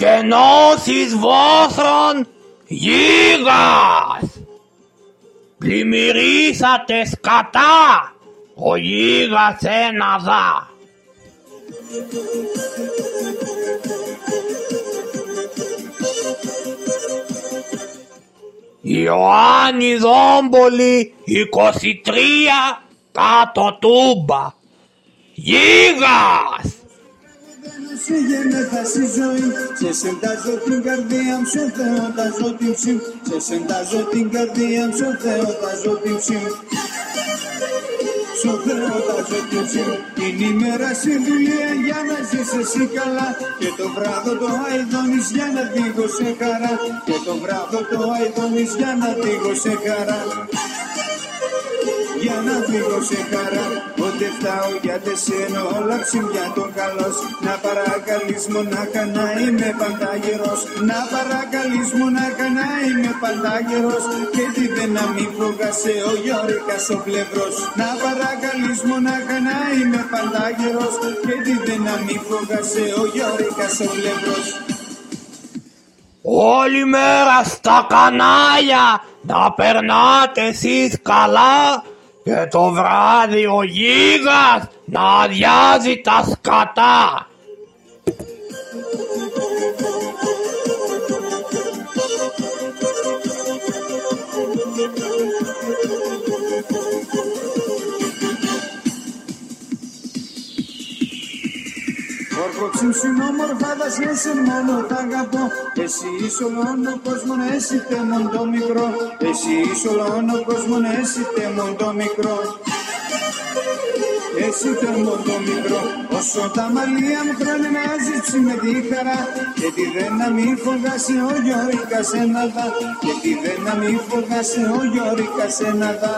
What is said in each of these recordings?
εκενώσεις βόθρων γίγας. Πλημμυρίσατες σκατά, ο γίγας ένα δά. Ιωάννη Δόμπολη 23 κάτω τούμπα. Γίγας! Σου γενέθα στη ζωή Σε σεντάζω την καρδία μου στο Θεό τα ζω την ψήμ Σε σεντάζω την καρδία μου στο Θεό τα ζω την ψήμ Στο Θεό τα ζω την ψήμ Την ημέρα στη δουλειά για να ζεις εσύ καλά. Και το βράδο το αηδόνεις για να δίγω σε χαρά. Και το βράδο το αηδόνεις για να δίγω σε χαρά για να φύγω σε χαρά Ότι φτάω για τεσένω όλα ψημιά τον καλός. Να παρακαλείς μονάχα να είμαι πάντα γερός Να παρακαλείς μονάχα να είμαι πάντα γερός Και τι δεν να μην φοβάσαι ο Γιώργας ο πλευρός Να παρακαλείς μονάχα να είμαι πάντα γερός Και τι δεν να μην φοβάσαι ο Γιώργας ο πλευρός Όλη μέρα στα κανάλια να περνάτε εσείς καλά και το βράδυ ο γίγας να αδειάζει τα σκατά. Όρκοψιμ όμορφα σε μόνο τα αγαπώ. Εσύ είσαι όλον ο κόσμος, εσύ τέμον το μικρό. Εσύ είσαι όλον ο κόσμος, εσύ τέμον το μικρό. Εσύ τέμον το μικρό. Όσο τα μαλλιά μου χρόνια να ζήσει με τη χαρά Και τι δεν να μην φοβάσαι ο Γιώργας ένα δα Και τι δεν να μην φοβάσαι ο Γιώργας ένα δα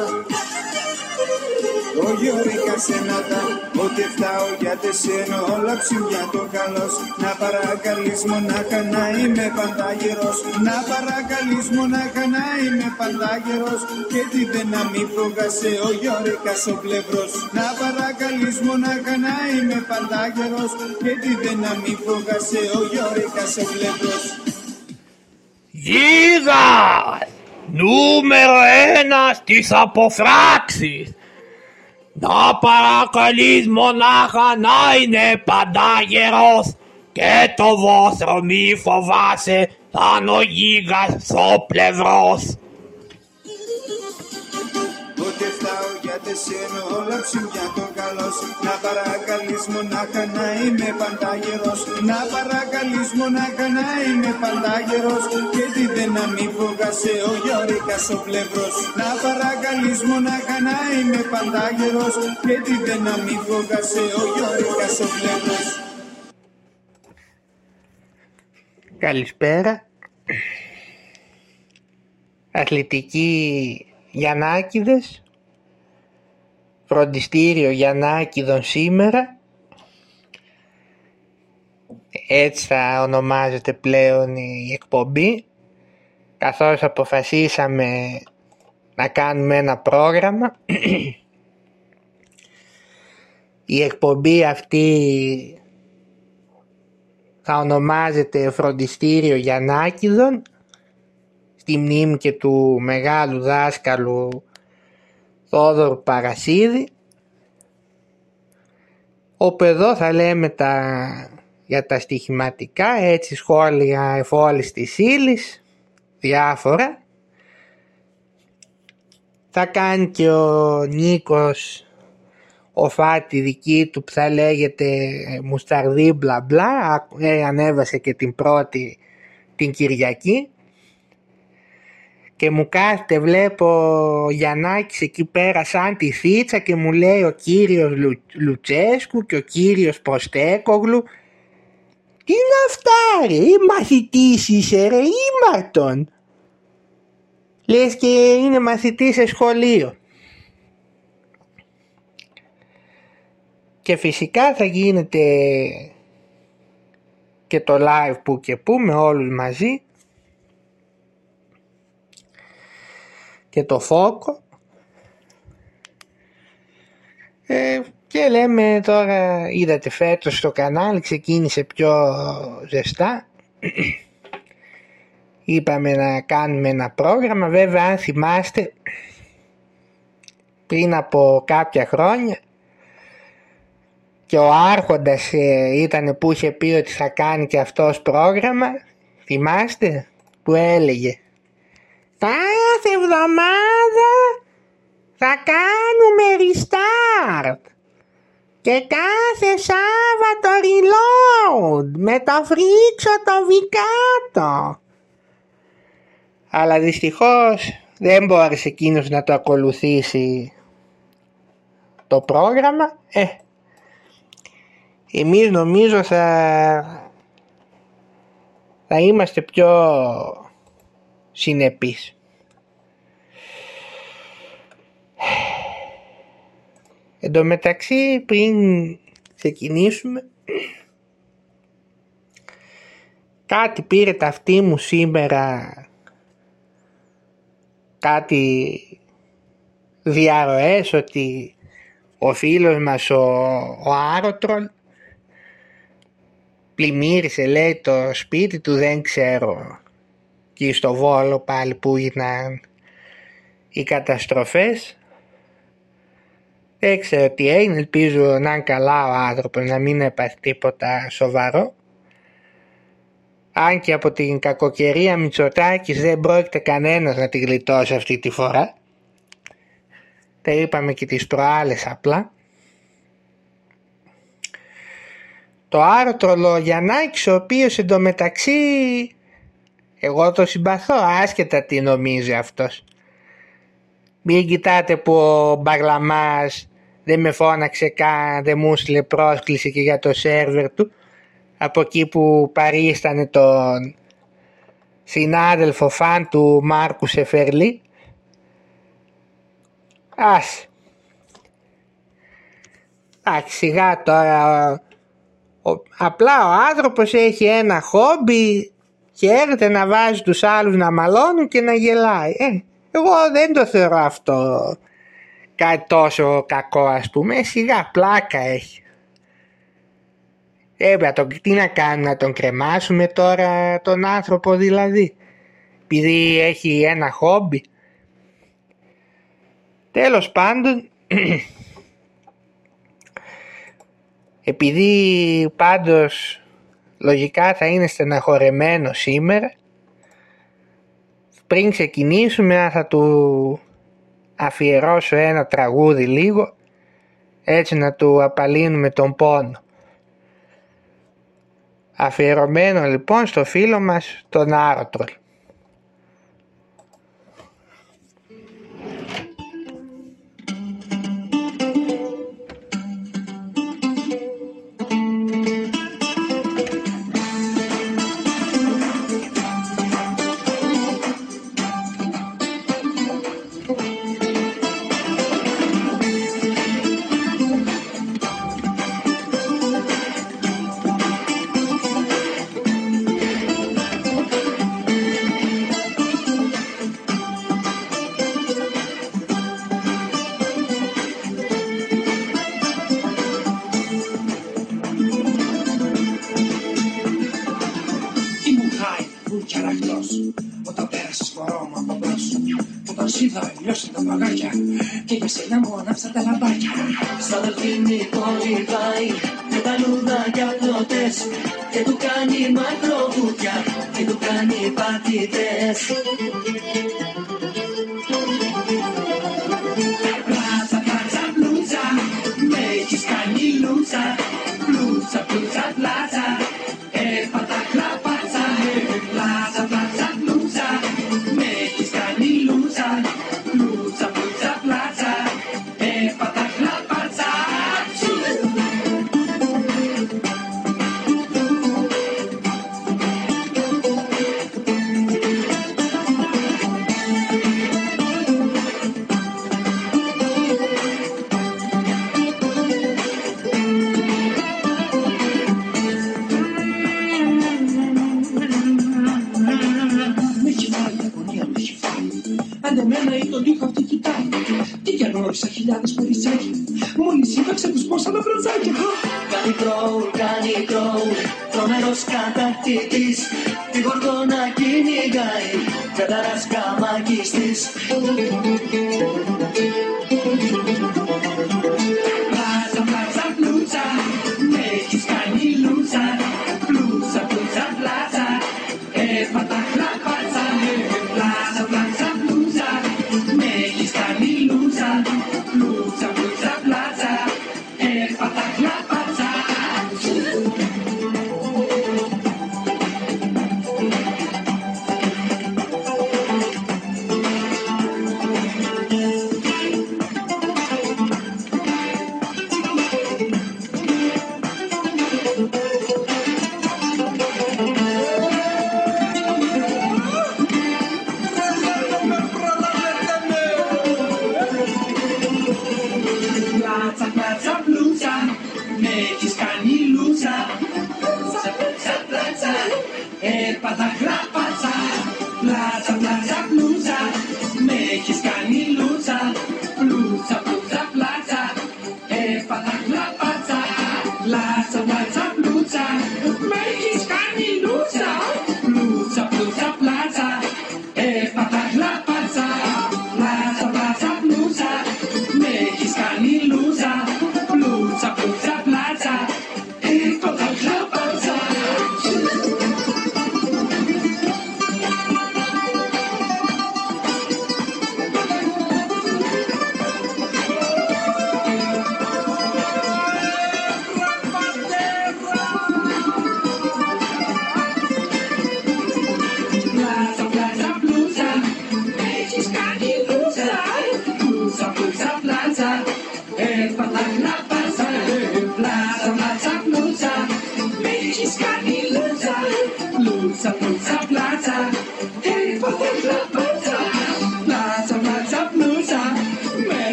ο Γιώργας δά, ότι φτάω για τεσένο όλα ψημιά το καλός. Να παρακαλείς μονάχα να είμαι πάντα γερός Να παρακαλείς μονάχα να είμαι πάντα γερός Και τι δεν να μην φοβάσαι ο Γιώργας ο πλευρός. Να παρακαλείς μονάχα να είμαι πάντα γερός Και τι δεν να μην φοβάσαι ο Γιώργας ο πλευρός. Γίγας! Νούμερο ένα στις αποφράξεις να παρακαλείς μονάχα να είναι παντά γερός και το βόθρο μη φοβάσαι θα είναι ο γίγας ο πλευρός. Ούτε φτάω για τεσένο όλα ψημιά τον καλός. Να παρακαλείς μονάχα να είμαι πάντα γερός Να παρακαλείς μονάχα να είμαι πάντα γερός Και τι δεν να μην φοβάσαι ο Γιώργας ο πλευρός. Να παρακαλείς μονάχα να είμαι πάντα γερός Και τι δεν να μην φοβάσαι ο Γιώργας ο πλευρός. Καλησπέρα. Αθλητική Γιαννάκηδες Φροντιστήριο Γιαννάκηδων σήμερα. Έτσι θα ονομάζεται πλέον η εκπομπή καθώς αποφασίσαμε να κάνουμε ένα πρόγραμμα. Η εκπομπή αυτή θα ονομάζεται Φροντιστήριο Γιαννάκηδων στη μνήμη και του μεγάλου δάσκαλου Θόδωρου Παρασίδη όπου εδώ θα λέμε τα, για τα στοιχηματικά έτσι σχόλια εφόλης της ύλης, διάφορα. Θα κάνει και ο Νίκος ο Φάτη δική του που θα λέγεται Μουσταρδί μπλα μπλα. Ε, ανέβασε και την πρώτη την Κυριακή και μου κάθεται βλέπω ο Γιαννάκης εκεί πέρα σαν τη θίτσα και μου λέει ο κύριος Λου, Λουτσέσκου και ο κύριος Ποστέκογλου τι είναι αυτά ρε, ή μαθητής είσαι ρε, ήμαρτον. Λες και είναι μαθητής σε σχολείο. Και φυσικά θα γίνεται και το live που και που με όλους μαζί και το φόκο ε, και λέμε τώρα είδατε φέτος το κανάλι ξεκίνησε πιο ζεστά είπαμε να κάνουμε ένα πρόγραμμα. Βέβαια αν θυμάστε πριν από κάποια χρόνια και ο Άρχοντας ε, ήταν που είχε πει ότι θα κάνει και αυτός πρόγραμμα. Θυμάστε που έλεγε κάθε εβδομάδα θα κάνουμε restart και κάθε Σάββατο reload με το φρίξο το βικάτο. Αλλά δυστυχώς δεν μπόρεσε εκείνος να το ακολουθήσει το πρόγραμμα. Ε, εμείς νομίζω θα, θα είμαστε πιο συνεπείς. Εν τω μεταξύ πριν ξεκινήσουμε κάτι πήρε ταυτή μου σήμερα κάτι διαρροές ότι ο φίλος μας ο, ο Άρωτρολ πλημμύρισε λέει το σπίτι του δεν ξέρω και στο Βόλο πάλι που ήταν οι καταστροφές δεν ξέρω τι έγινε, ελπίζω να είναι καλά ο άνθρωπος, να μην έπαθε τίποτα σοβαρό. Αν και από την κακοκαιρία Μητσοτάκης δεν πρόκειται κανένας να τη γλιτώσει αυτή τη φορά. Τα είπαμε και τις προάλλες απλά. Το άρτρο Λογιαννάκης ο οποίος εντωμεταξύ εγώ το συμπαθώ άσχετα τι νομίζει αυτός. Μην κοιτάτε που ο Μπαγλαμάς δεν με φώναξε καν, δεν μου έστειλε πρόσκληση και για το σερβερ του από εκεί που παρίστανε τον συνάδελφο φαν του Μάρκου Σεφερλή. Ας. Εντάξει σιγά τώρα. Ο, απλά ο άνθρωπος έχει ένα χόμπι και έρχεται να βάζει τους άλλους να μαλώνουν και να γελάει. Ε, εγώ δεν το θεωρώ αυτό κάτι τόσο κακό ας πούμε, ε, σιγά πλάκα έχει. Ε, τον, τι να κάνουμε, να τον κρεμάσουμε τώρα τον άνθρωπο δηλαδή, επειδή έχει ένα χόμπι. Τέλος πάντων, επειδή πάντως λογικά θα είναι στεναχωρεμένο σήμερα, πριν ξεκινήσουμε θα του αφιερώσω ένα τραγούδι λίγο έτσι να του απαλύνουμε τον πόνο. Αφιερωμένο λοιπόν στο φίλο μας τον Άρωτρολ. que yo soy la mona, salta la valla. Sal al fin y por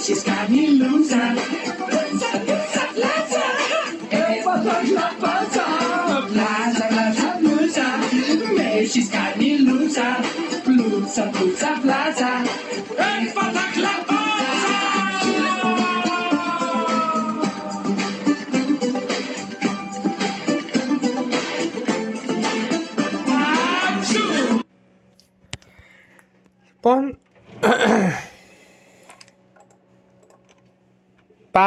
με έχεις κάνει λούτσα.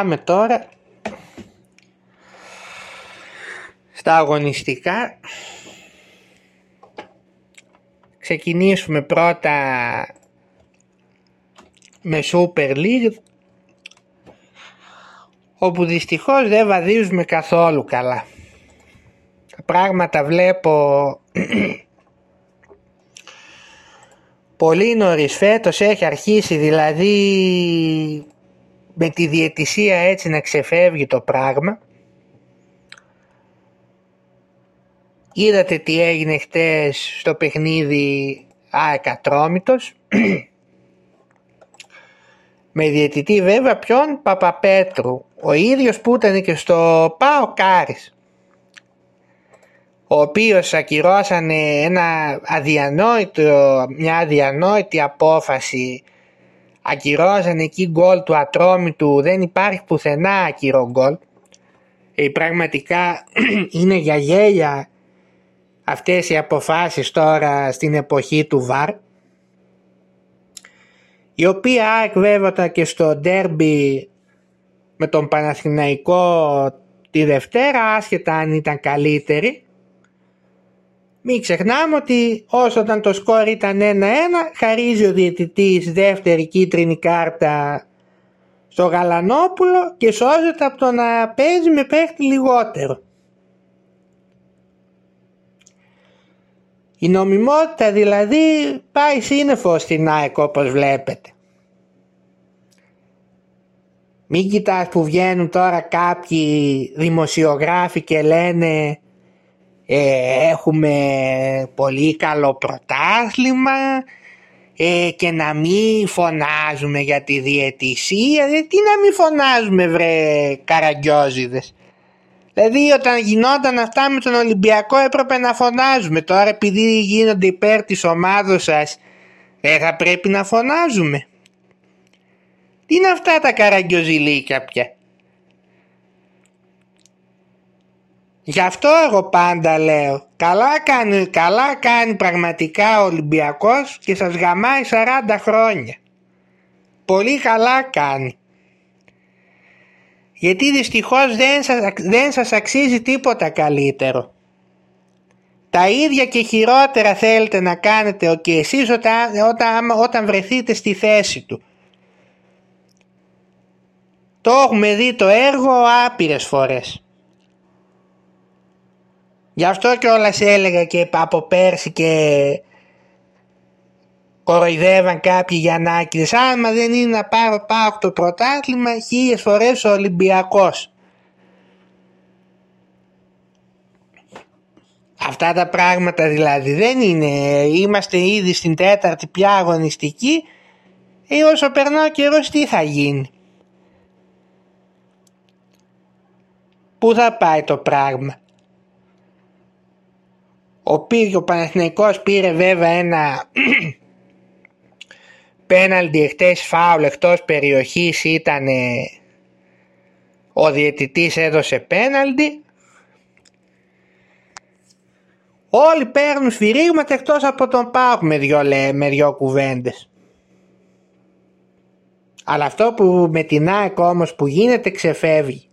Πάμε τώρα στα αγωνιστικά. Ξεκινήσουμε πρώτα με Super League όπου δυστυχώς δεν βαδίζουμε καθόλου καλά. Τα πράγματα βλέπω πολύ νωρίς φέτος έχει αρχίσει δηλαδή με τη διαιτησία έτσι να ξεφεύγει το πράγμα. Είδατε τι έγινε χτες στο παιχνίδι ΑΕΚ Ατρόμητος. με διαιτητή βέβαια ποιον; Παπαπέτρου. Ο ίδιος που ήταν και στο ΠΑΟ Κάρης ο οποίος ακυρώσανε ένα αδιανόητο, μια αδιανόητη απόφαση ακυρώσανε εκεί γκολ του Ατρόμητου. Δεν υπάρχει πουθενά ακυρό γκολ. Ε, πραγματικά είναι για γέλια αυτές οι αποφάσεις τώρα στην εποχή του ΒΑΡ η οποία ΑΕΚ βέβαια ήταν και στο ντέρμπι με τον Παναθηναϊκό τη Δευτέρα άσχετα αν ήταν καλύτερη μην ξεχνάμε ότι όσο ήταν το σκορ ήταν 1-1 χαρίζει ο διαιτητής δεύτερη κίτρινη κάρτα στο Γαλανόπουλο και σώζεται από το να παίζει με παίχτη λιγότερο. Η νομιμότητα δηλαδή πάει σύννεφο στην ΑΕΚ όπως βλέπετε. Μην κοιτάς που βγαίνουν τώρα κάποιοι δημοσιογράφοι και λένε ε, έχουμε πολύ καλό πρωτάθλημα ε, και να μην φωνάζουμε για τη διαιτησία. Ε, τι να μην φωνάζουμε βρε καραγκιόζιδες. Δηλαδή όταν γινόταν αυτά με τον Ολυμπιακό έπρεπε να φωνάζουμε. Τώρα επειδή γίνονται υπέρ της ομάδος σας δεν θα πρέπει να φωνάζουμε. Τι είναι αυτά τα καραγκιόζηλίκια πια; Γι' αυτό εγώ πάντα λέω, καλά κάνει, καλά κάνει πραγματικά ο Ολυμπιακός και σας γαμάει 40 χρόνια. Πολύ καλά κάνει. Γιατί δυστυχώς δεν σας, δεν σας αξίζει τίποτα καλύτερο. Τα ίδια και χειρότερα θέλετε να κάνετε και εσείς όταν, όταν, όταν βρεθείτε στη θέση του. Το έχουμε δει το έργο άπειρες φορές. Γι' αυτό και όλα έλεγα και από πέρσι και κοροϊδεύαν κάποιοι Γιαννάκηδες. Άμα δεν είναι να πάρω πάω το πρωτάθλημα χίλιες φορές ο Ολυμπιακός. Αυτά τα πράγματα δηλαδή δεν είναι. Είμαστε ήδη στην τέταρτη πια αγωνιστική ή ε, όσο περνά ο καιρός τι θα γίνει; Πού θα πάει το πράγμα; Ο, πήρε, ο Παναθηναϊκός πήρε βέβαια ένα πέναλτι εχθές φάουλ εκτός περιοχής ήταν ο διαιτητής έδωσε πέναλτι Όλοι παίρνουν σφυρίγματα εκτός από τον Πάουκ με δυο, με δυο κουβέντες. Αλλά αυτό που με την ΑΕΚ όμως που γίνεται ξεφεύγει.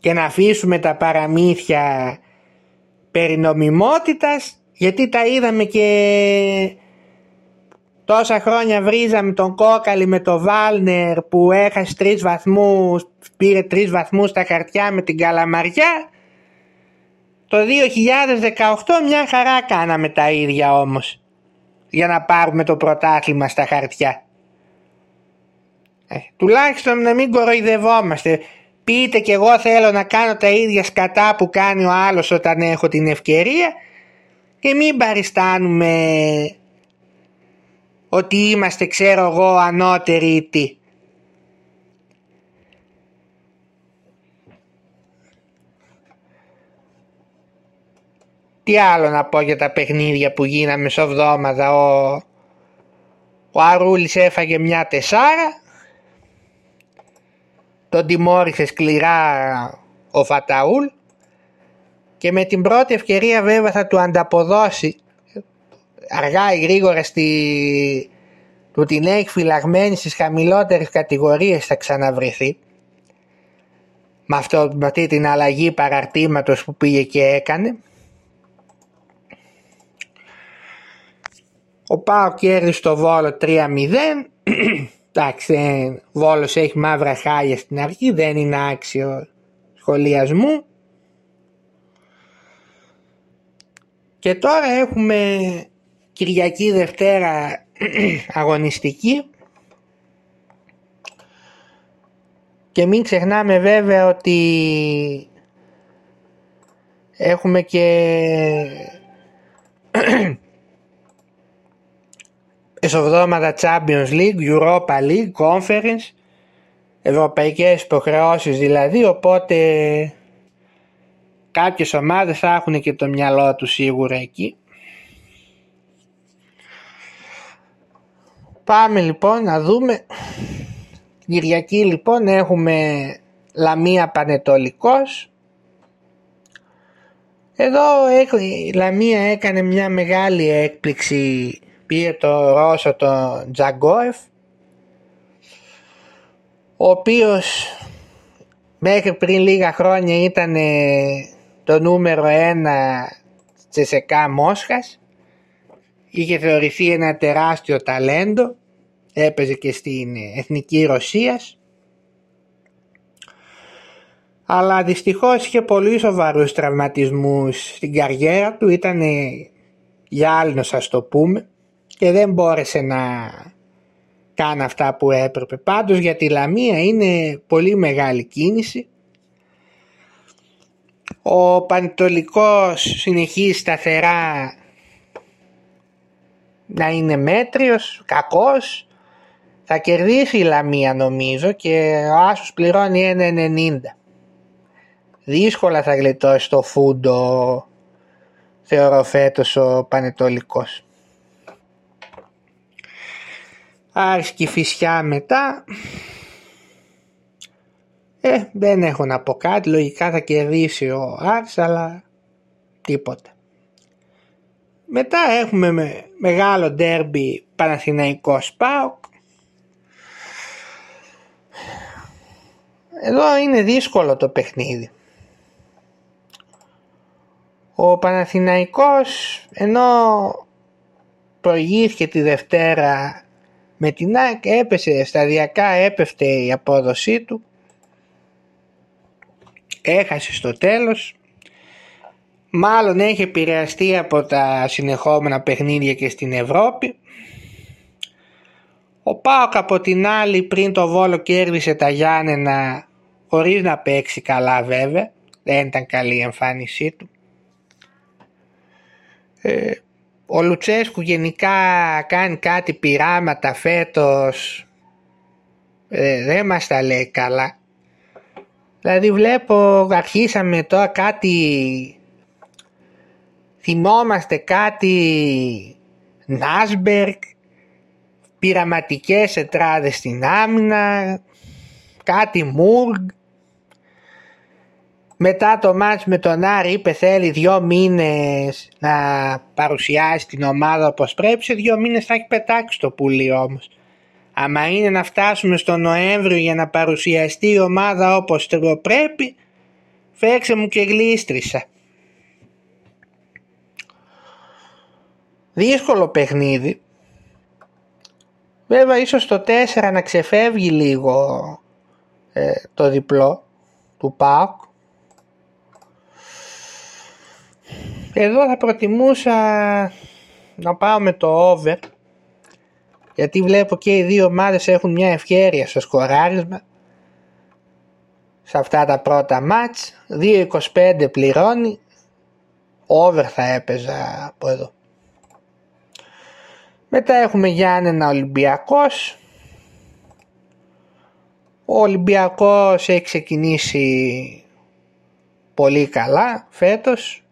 Και να αφήσουμε τα παραμύθια περί νομιμότητας γιατί τα είδαμε και τόσα χρόνια βρίζαμε τον Κόκαλη με τον Βάλνερ που έχασε τρεις βαθμούς, πήρε τρεις βαθμούς στα χαρτιά με την Καλαμαριά το 2018 μια χαρά κάναμε τα ίδια όμως για να πάρουμε το πρωτάθλημα στα χαρτιά. Ε, τουλάχιστον να μην κοροϊδευόμαστε. Πείτε και εγώ θέλω να κάνω τα ίδια σκατά που κάνει ο άλλος όταν έχω την ευκαιρία και μην παριστάνουμε ότι είμαστε ξέρω εγώ ανώτεροι ή τι. Τι άλλο να πω για τα παιχνίδια που γίναμε μεσοβδόμαδα. Ο, ο Αρούλης έφαγε μια τεσάρα. Τον τιμώρησε σκληρά ο Φαταούλ. Και με την πρώτη ευκαιρία βέβαια θα του ανταποδώσει αργά ή γρήγορα στη, του την έχει φυλαγμένη στις χαμηλότερες κατηγορίες θα ξαναβρεθεί με, αυτό, με αυτή την αλλαγή παραρτήματος που πήγε και έκανε Ο Πάο κέρδισε το Βόλο 3-0. Εντάξει, Βόλος έχει μαύρα χάλια στην αρχή, δεν είναι άξιο σχολιασμού. Και τώρα έχουμε Κυριακή Δευτέρα αγωνιστική. Και μην ξεχνάμε βέβαια ότι έχουμε και Εσοβδόματα Champions League, Europa League, Conference, ευρωπαϊκές υποχρεώσεις δηλαδή, οπότε κάποιες ομάδες θα έχουν και το μυαλό τους σίγουρα εκεί. Πάμε λοιπόν να δούμε. Κυριακή λοιπόν έχουμε Λαμία Πανετολικός. Εδώ η Λαμία έκανε μια μεγάλη έκπληξη πήρε το Ρώσο τον Τζαγκόεφ ο οποίος μέχρι πριν λίγα χρόνια ήταν το νούμερο ένα τσεσεκά Μόσχας. Είχε θεωρηθεί ένα τεράστιο ταλέντο έπαιζε και στην εθνική Ρωσίας. Αλλά δυστυχώς είχε πολύ σοβαρούς τραυματισμούς στην καριέρα του ήταν γυάλινος ας το πούμε και δεν μπόρεσε να κάνει αυτά που έπρεπε. Πάντως για τη Λαμία είναι πολύ μεγάλη κίνηση. Ο Πανετολικός συνεχίζει σταθερά να είναι μέτριος, κακός. Θα κερδίσει η Λαμία νομίζω και ο Άσος πληρώνει 1,90. Δύσκολα θα γλιτώσει το φούντο θεωρώ φέτος ο Πανετολικός. Άρης και Φυσιά μετά. Ε, δεν έχω να πω κάτι, λογικά θα κερδίσει ο Άρης, αλλά τίποτα. Μετά έχουμε με μεγάλο ντέρμπι Παναθηναϊκός ΠΑΟΚ. Εδώ είναι δύσκολο το παιχνίδι. Ο Παναθηναϊκός ενώ προηγήθηκε τη Δευτέρα με την ΑΕΚ έπεσε σταδιακά έπεφτε η απόδοσή του. Έχασε στο τέλος. Μάλλον έχει επηρεαστεί από τα συνεχόμενα παιχνίδια και στην Ευρώπη. Ο Πάοκ από την άλλη πριν το Βόλο κέρδισε τα Γιάννενα χωρίς να παίξει καλά βέβαια δεν ήταν καλή η εμφάνισή του. Ε, ο Λουτσέσκου γενικά κάνει κάτι πειράματα φέτος. Ε, δεν μας τα λέει καλά. Δηλαδή βλέπω αρχίσαμε τώρα κάτι θυμόμαστε κάτι Νάσμπεργκ πειραματικές ετράδες στην άμυνα κάτι Μούργκ μετά το μάτς με τον Άρη είπε θέλει δυο μήνες να παρουσιάσει την ομάδα όπως πρέπει. Σε δυο μήνες θα έχει πετάξει το πουλί όμως. Άμα είναι να φτάσουμε στο Νοέμβριο για να παρουσιαστεί η ομάδα όπως πρέπει, φέξε μου και γλίστρισα. Δύσκολο παιχνίδι. Βέβαια ίσως το 4 να ξεφεύγει λίγο ε, το διπλό του ΠΑΟΚ Εδώ θα προτιμούσα να πάω με το over γιατί βλέπω και οι δύο ομάδες έχουν μια ευχέρεια στο σκοράρισμα. Σε αυτά τα πρώτα μάτς 2.25 πληρώνει over θα έπαιζα από εδώ. Μετά έχουμε Γιάννενα Ολυμπιακός. Ο Ολυμπιακός έχει ξεκινήσει πολύ καλά φέτος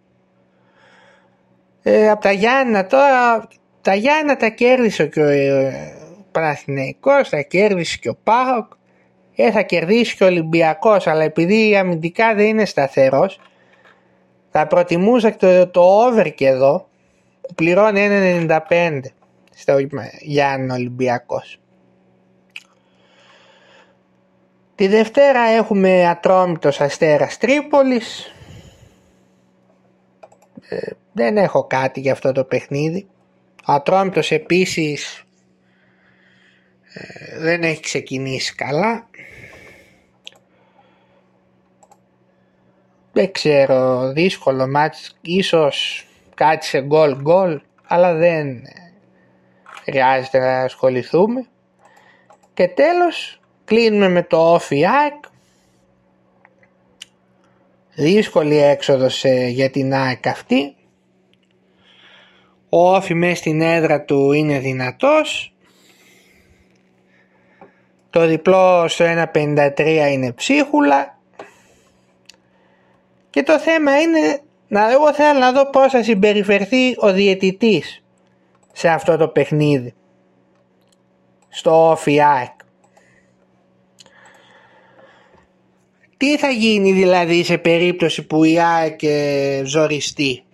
ε, από τα Γιάννα τώρα, τα Γιάννα τα κέρδισε και ο ε, Παναθηναϊκός, τα κέρδισε και ο Πάοκ, ε, θα κερδίσει και ο Ολυμπιακός, αλλά επειδή αμυντικά δεν είναι σταθερός, θα προτιμούσα και το, το over και εδώ, που πληρώνει 1,95 στο Γιάννα Ολυμπιακός. Τη Δευτέρα έχουμε Ατρόμητος Αστέρας Τρίπολης. Ε, δεν έχω κάτι για αυτό το παιχνίδι. Ο Ατρόμητος επίσης ε, δεν έχει ξεκινήσει καλά. Δεν ξέρω, δύσκολο μάτς, ίσως κάτι σε γκολ γκολ, αλλά δεν χρειάζεται να ασχοληθούμε. Και τέλος κλείνουμε με το Όφι ΑΕΚ. Δύσκολη έξοδος ε, για την ΑΕΚ αυτή. Ο Όφη μέσα στην έδρα του είναι δυνατός. Το διπλό στο 1.53 είναι ψίχουλα. Και το θέμα είναι, να, εγώ θέλω να δω πώς θα συμπεριφερθεί ο διαιτητής σε αυτό το παιχνίδι. Στο Όφη ΑΕΚ. Τι θα γίνει δηλαδή σε περίπτωση που η ΑΕΚ ε, ζοριστεί;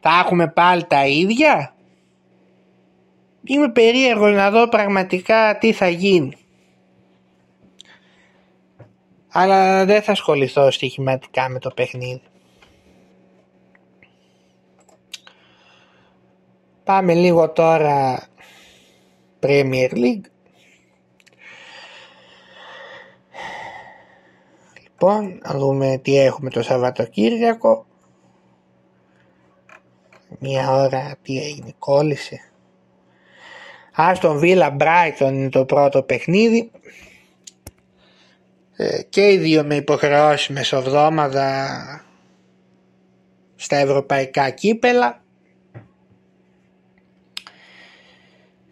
Θα έχουμε πάλι τα ίδια; Είμαι περίεργος να δω πραγματικά τι θα γίνει. Αλλά δεν θα ασχοληθώ στοιχηματικά με το παιχνίδι. Πάμε λίγο τώρα Premier League. Λοιπόν, να δούμε τι έχουμε το Σαββατοκύριακο μία ώρα τι έγινε, κόλλησε. Άστον Βίλα Μπράιτον είναι το πρώτο παιχνίδι ε, και οι δύο με υποχρεώσει μεσοβδόμαδα στα ευρωπαϊκά κύπελα.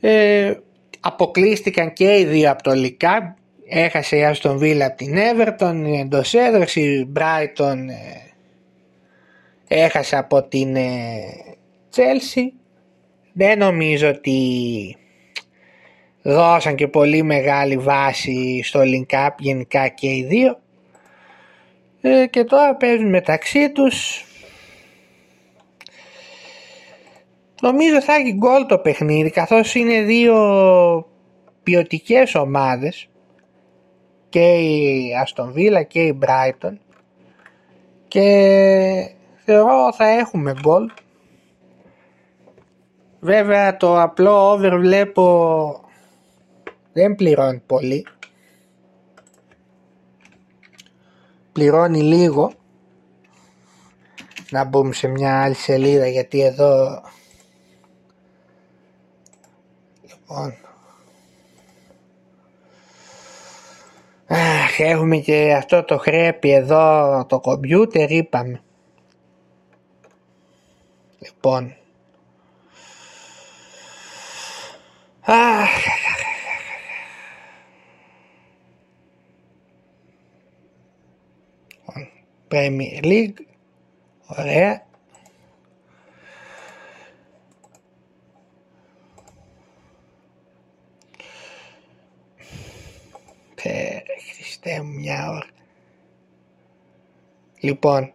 Ε, αποκλείστηκαν και οι δύο από το Λικά. Έχασε η Άστον Βίλα από την Everton εντός έδρας, η Brighton ε, έχασε από την Τσέλσι δεν νομίζω ότι δώσαν και πολύ μεγάλη βάση στο link up γενικά και οι δύο. Ε, και τώρα παίζουν μεταξύ τους. Νομίζω θα έχει γκολ το παιχνίδι καθώς είναι δύο ποιοτικές ομάδες και η Aston Villa και η Brighton και θεωρώ θα έχουμε γκολ. Βέβαια το απλό over βλέπω δεν πληρώνει πολύ. Πληρώνει λίγο. Να μπούμε σε μια άλλη σελίδα γιατί εδώ... Λοιπόν... Αχ, έχουμε και αυτό το χρέπι εδώ το κομπιούτερ είπαμε. Λοιπόν. Αχ, Premier League. Ωραία. Πέρε Χριστέ μου μια ώρα. Λοιπόν,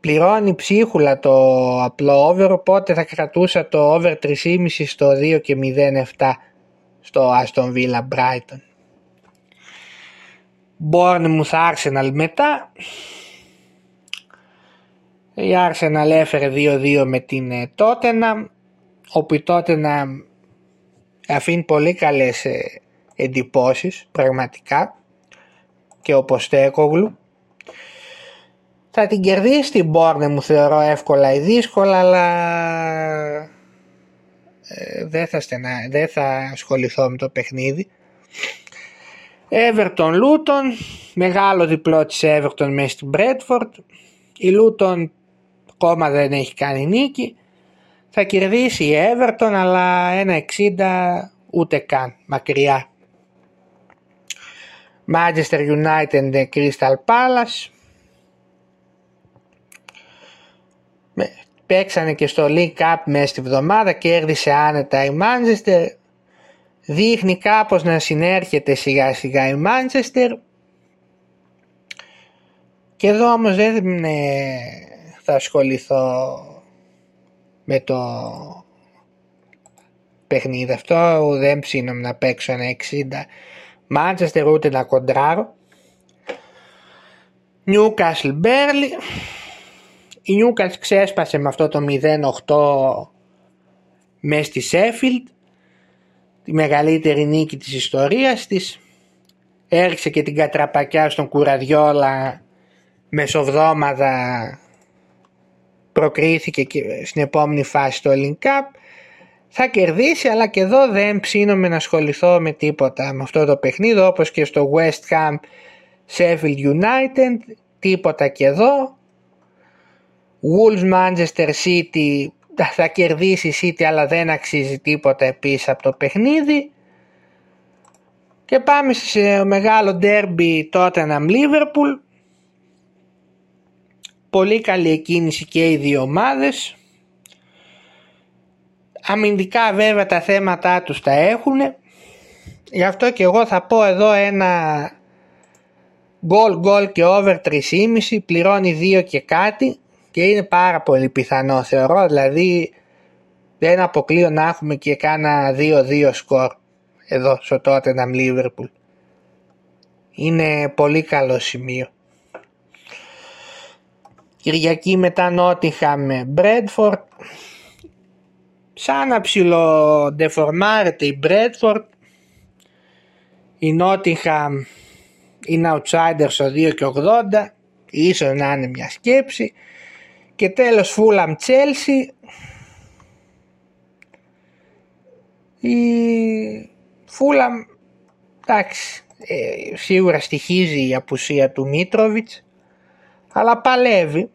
πληρώνει ψίχουλα το απλό over, οπότε θα κρατούσα το over 3,5 στο 2 και 0,7 στο Aston Villa Brighton. Bournemouth Arsenal μετά. Η Arsenal έφερε 2-2 με την ε, Tottenham όπου η Tottenham αφήνει πολύ καλές ε, εντυπώσεις πραγματικά και ο Ποστέκογλου. Θα την κερδίσει την Μπόρνε μου θεωρώ εύκολα ή δύσκολα αλλά ε, δεν, θα στενά, δεν θα ασχοληθώ με το παιχνίδι. Everton Luton μεγάλο διπλό της Everton μέσα στην Bradford. Η Luton ακόμα δεν έχει κάνει νίκη. Θα κερδίσει η Everton αλλά ένα 60 ούτε καν μακριά Manchester United Crystal Palace. Παίξανε και στο League Cup μέσα στη βδομάδα κέρδισε άνετα η Manchester. Δείχνει κάπως να συνέρχεται σιγά σιγά η Manchester. Και εδώ όμως δεν θα ασχοληθώ με το παιχνίδι αυτό. Δεν ψήνομαι να παίξω ένα 60 Manchester ούτε να κοντράρω Newcastle Burnley. Η Newcastle ξέσπασε με αυτό το 0-8 μέσα στη Sheffield. Τη μεγαλύτερη νίκη της ιστορίας της. Έριξε και την κατραπακιά στον Κουραδιόλα. Μεσοβδόμαδα προκρίθηκε και στην επόμενη φάση στο Link Cup θα κερδίσει αλλά και εδώ δεν ψήνομαι να ασχοληθώ με τίποτα. Με αυτό το παιχνίδι όπως και στο West Ham Sheffield United τίποτα και εδώ. Wolves Manchester City θα κερδίσει η City αλλά δεν αξίζει τίποτα επίσης από το παιχνίδι. Και πάμε σε μεγάλο derby Tottenham Liverpool. Πολύ καλή εκκίνηση και οι δύο ομάδες αμυντικά βέβαια τα θέματα τους τα έχουν γι' αυτό και εγώ θα πω εδώ ένα goal goal και over 3,5 πληρώνει 2 και κάτι και είναι πάρα πολύ πιθανό θεωρώ. Δηλαδή δεν αποκλείω να έχουμε και κάνα 2-2 σκορ εδώ στο Tottenham Liverpool. Είναι πολύ καλό σημείο. Κυριακή μετά Νότιχα με Bradford σαν να ψιλοδεφορμάρεται η Bradford η Νότιχα είναι outsider στο 2 και 80 ίσως να είναι μια σκέψη και τέλος Φούλαμ Τσέλσι. Η Φούλαμ εντάξει ε, σίγουρα στοιχίζει η απουσία του Μίτροβιτς αλλά παλεύει.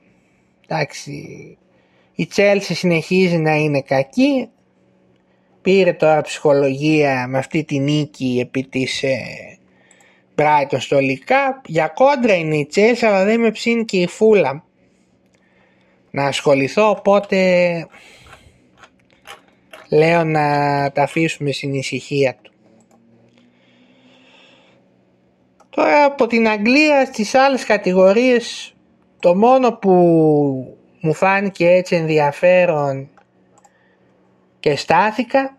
Εντάξει η Τσέλσι συνεχίζει να είναι κακή. Πήρε τώρα ψυχολογία με αυτή τη νίκη επί της ε, Brighton στο League Για κόντρα είναι η Τσέλσι αλλά δεν με ψήνει και η Φούλαμ να ασχοληθώ οπότε λέω να τα αφήσουμε στην ησυχία του. Τώρα από την Αγγλία στις άλλες κατηγορίες το μόνο που μου φάνηκε έτσι ενδιαφέρον και στάθηκα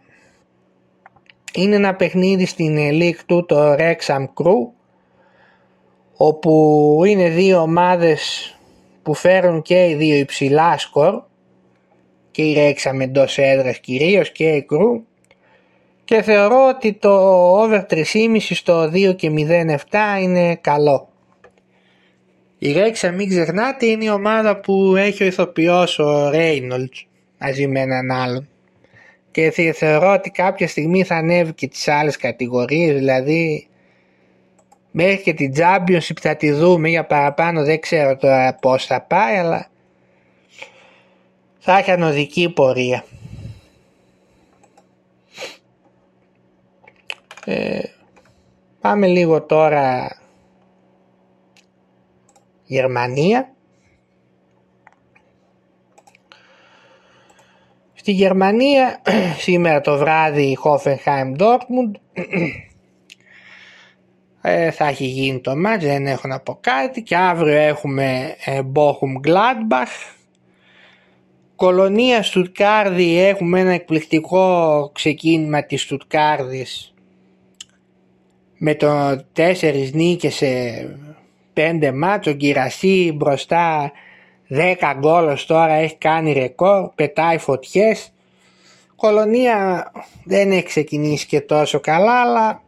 είναι ένα παιχνίδι στην League του το Wrexham Crew όπου είναι δύο ομάδες που φέρουν και οι δύο υψηλά σκορ και η Wrexham εντός έδρας κυρίως και η Crew και θεωρώ ότι το over 3,5 στο 2 και 0,7 είναι καλό. Η Ρέξα μην ξεχνάτε είναι η ομάδα που έχει ο ηθοποιός ο Reynolds μαζί με έναν άλλον. Και θεωρώ ότι κάποια στιγμή θα ανέβει και τις άλλες κατηγορίες, δηλαδή μέχρι και την Championship θα τη δούμε για παραπάνω, δεν ξέρω τώρα πώς θα πάει, αλλά θα έχει ανωδική πορεία. Ε, πάμε λίγο τώρα Γερμανία. Στη Γερμανία σήμερα το βράδυ η Hoffenheim Dortmund ε, θα έχει γίνει το μάτς, δεν έχω να πω κάτι και αύριο έχουμε ε, Bochum Gladbach Κολονία Στουτκάρδη έχουμε ένα εκπληκτικό ξεκίνημα της Στουτκάρδης με το τέσσερις νίκες σε πέντε μάτσο, Γκυρασί μπροστά 10 γκόλος τώρα έχει κάνει ρεκόρ, πετάει φωτιές. Κολονία δεν έχει ξεκινήσει και τόσο καλά αλλά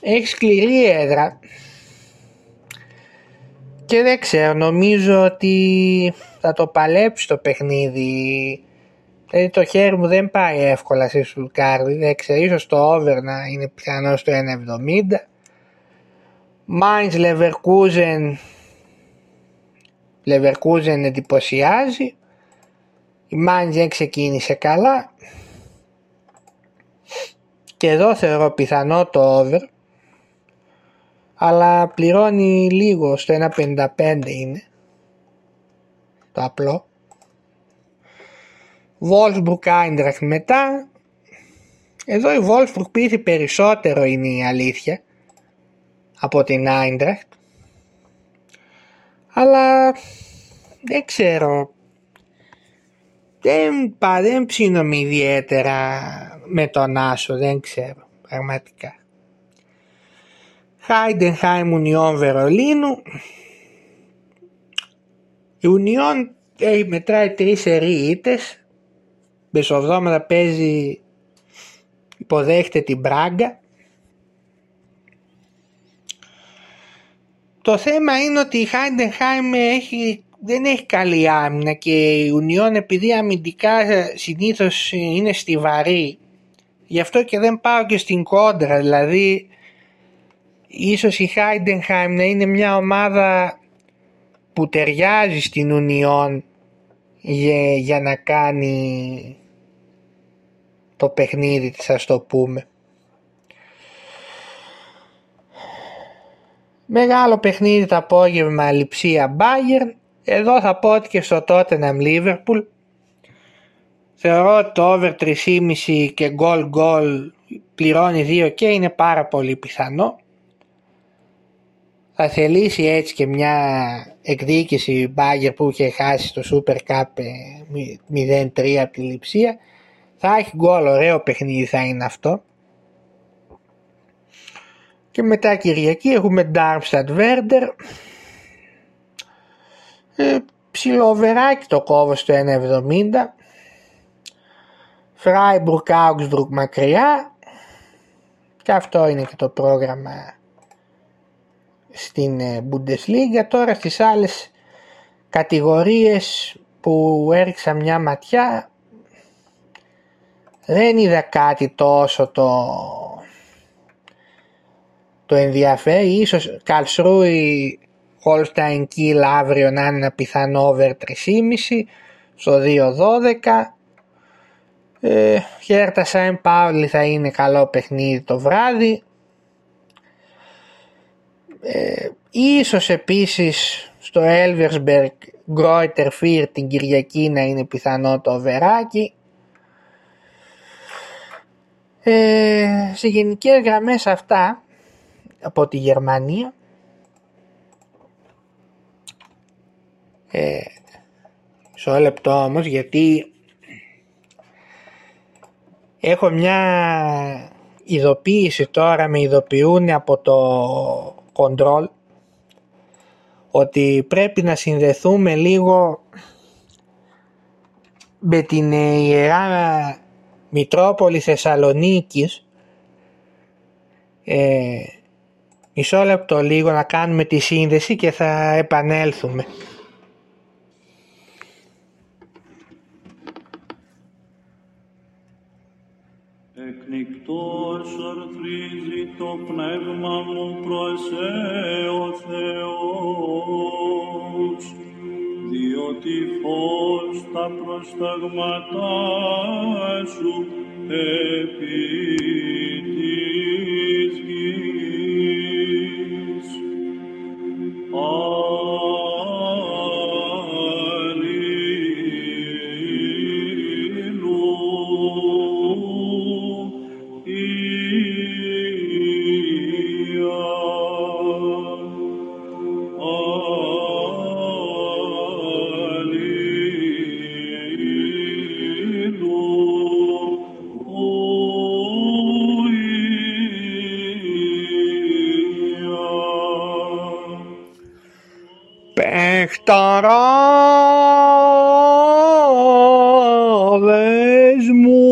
έχει σκληρή έδρα και δεν ξέρω νομίζω ότι θα το παλέψει το παιχνίδι Δηλαδή το χέρι μου δεν πάει εύκολα σε σουλκάρδι, δεν ξέρω, ίσως το over να είναι πιθανό στο 1,70. Mainz Leverkusen, Leverkusen εντυπωσιάζει. Η Mainz δεν ξεκίνησε καλά. Και εδώ θεωρώ πιθανό το over. Αλλά πληρώνει λίγο, στο 1,55 είναι. Το απλό. Wolfsburg Eintracht μετά. Εδώ η Wolfsburg πήρε περισσότερο είναι η αλήθεια από την Eintracht. Αλλά δεν ξέρω. Δεν, πα, δεν ψήνομαι ιδιαίτερα με τον Άσο, δεν ξέρω πραγματικά. Heidenheim Union Βερολίνου. Η Union έχει μετράει τρεις ερείτες μεσοβδόμαδα παίζει υποδέχεται την Μπράγκα Το θέμα είναι ότι η Χάιντενχάιμ έχει, δεν έχει καλή άμυνα και η Ουνιόν επειδή αμυντικά συνήθως είναι στιβαρή γι' αυτό και δεν πάω και στην κόντρα δηλαδή ίσως η Χάιντενχάιμ να είναι μια ομάδα που ταιριάζει στην Ουνιόν για, για να κάνει το παιχνίδι της ας το πούμε. Μεγάλο παιχνίδι το απόγευμα λειψία Bayern. Εδώ θα πω ότι και στο Tottenham Liverpool. Θεωρώ ότι το over 3,5 και goal goal πληρώνει 2 και είναι πάρα πολύ πιθανό. Θα θελήσει έτσι και μια εκδίκηση Bayern που είχε χάσει το Super Cup 0-3 ε, από τη λειψία θα έχει γκολ, ωραίο παιχνίδι θα είναι αυτό. Και μετά Κυριακή έχουμε Darmstadt Werder. Ε, ψιλοβεράκι το κόβω στο 1,70. Freiburg Augsburg μακριά. Και αυτό είναι και το πρόγραμμα στην ε, Bundesliga. Τώρα στις άλλες κατηγορίες που έριξα μια ματιά δεν είδα κάτι τόσο το, το ενδιαφέρει. Ίσως Καλσρούι Holstein Kiel αύριο να είναι ένα πιθανό over 3,5 στο 2-12. Ε, Χέρτα Σάιν Πάουλη θα είναι καλό παιχνίδι το βράδυ. Ε, ίσως επίσης στο Elversberg Γκρόιτερ Φίρ την Κυριακή να είναι πιθανό το βεράκι. Ε, σε γενικές γραμμές αυτά από τη Γερμανία. Ε, μισό λεπτό όμως γιατί έχω μια ειδοποίηση τώρα, με ειδοποιούν από το control ότι πρέπει να συνδεθούμε λίγο με την Ιερά Μητρόπολη Θεσσαλονίκης ε, μισό λεπτό λίγο να κάνουμε τη σύνδεση και θα επανέλθουμε. Εκνικτός αρθρίζει το πνεύμα μου προς ο Θεός, διότι φως τα προσταγματά σου επί all Παιχταράδες μου.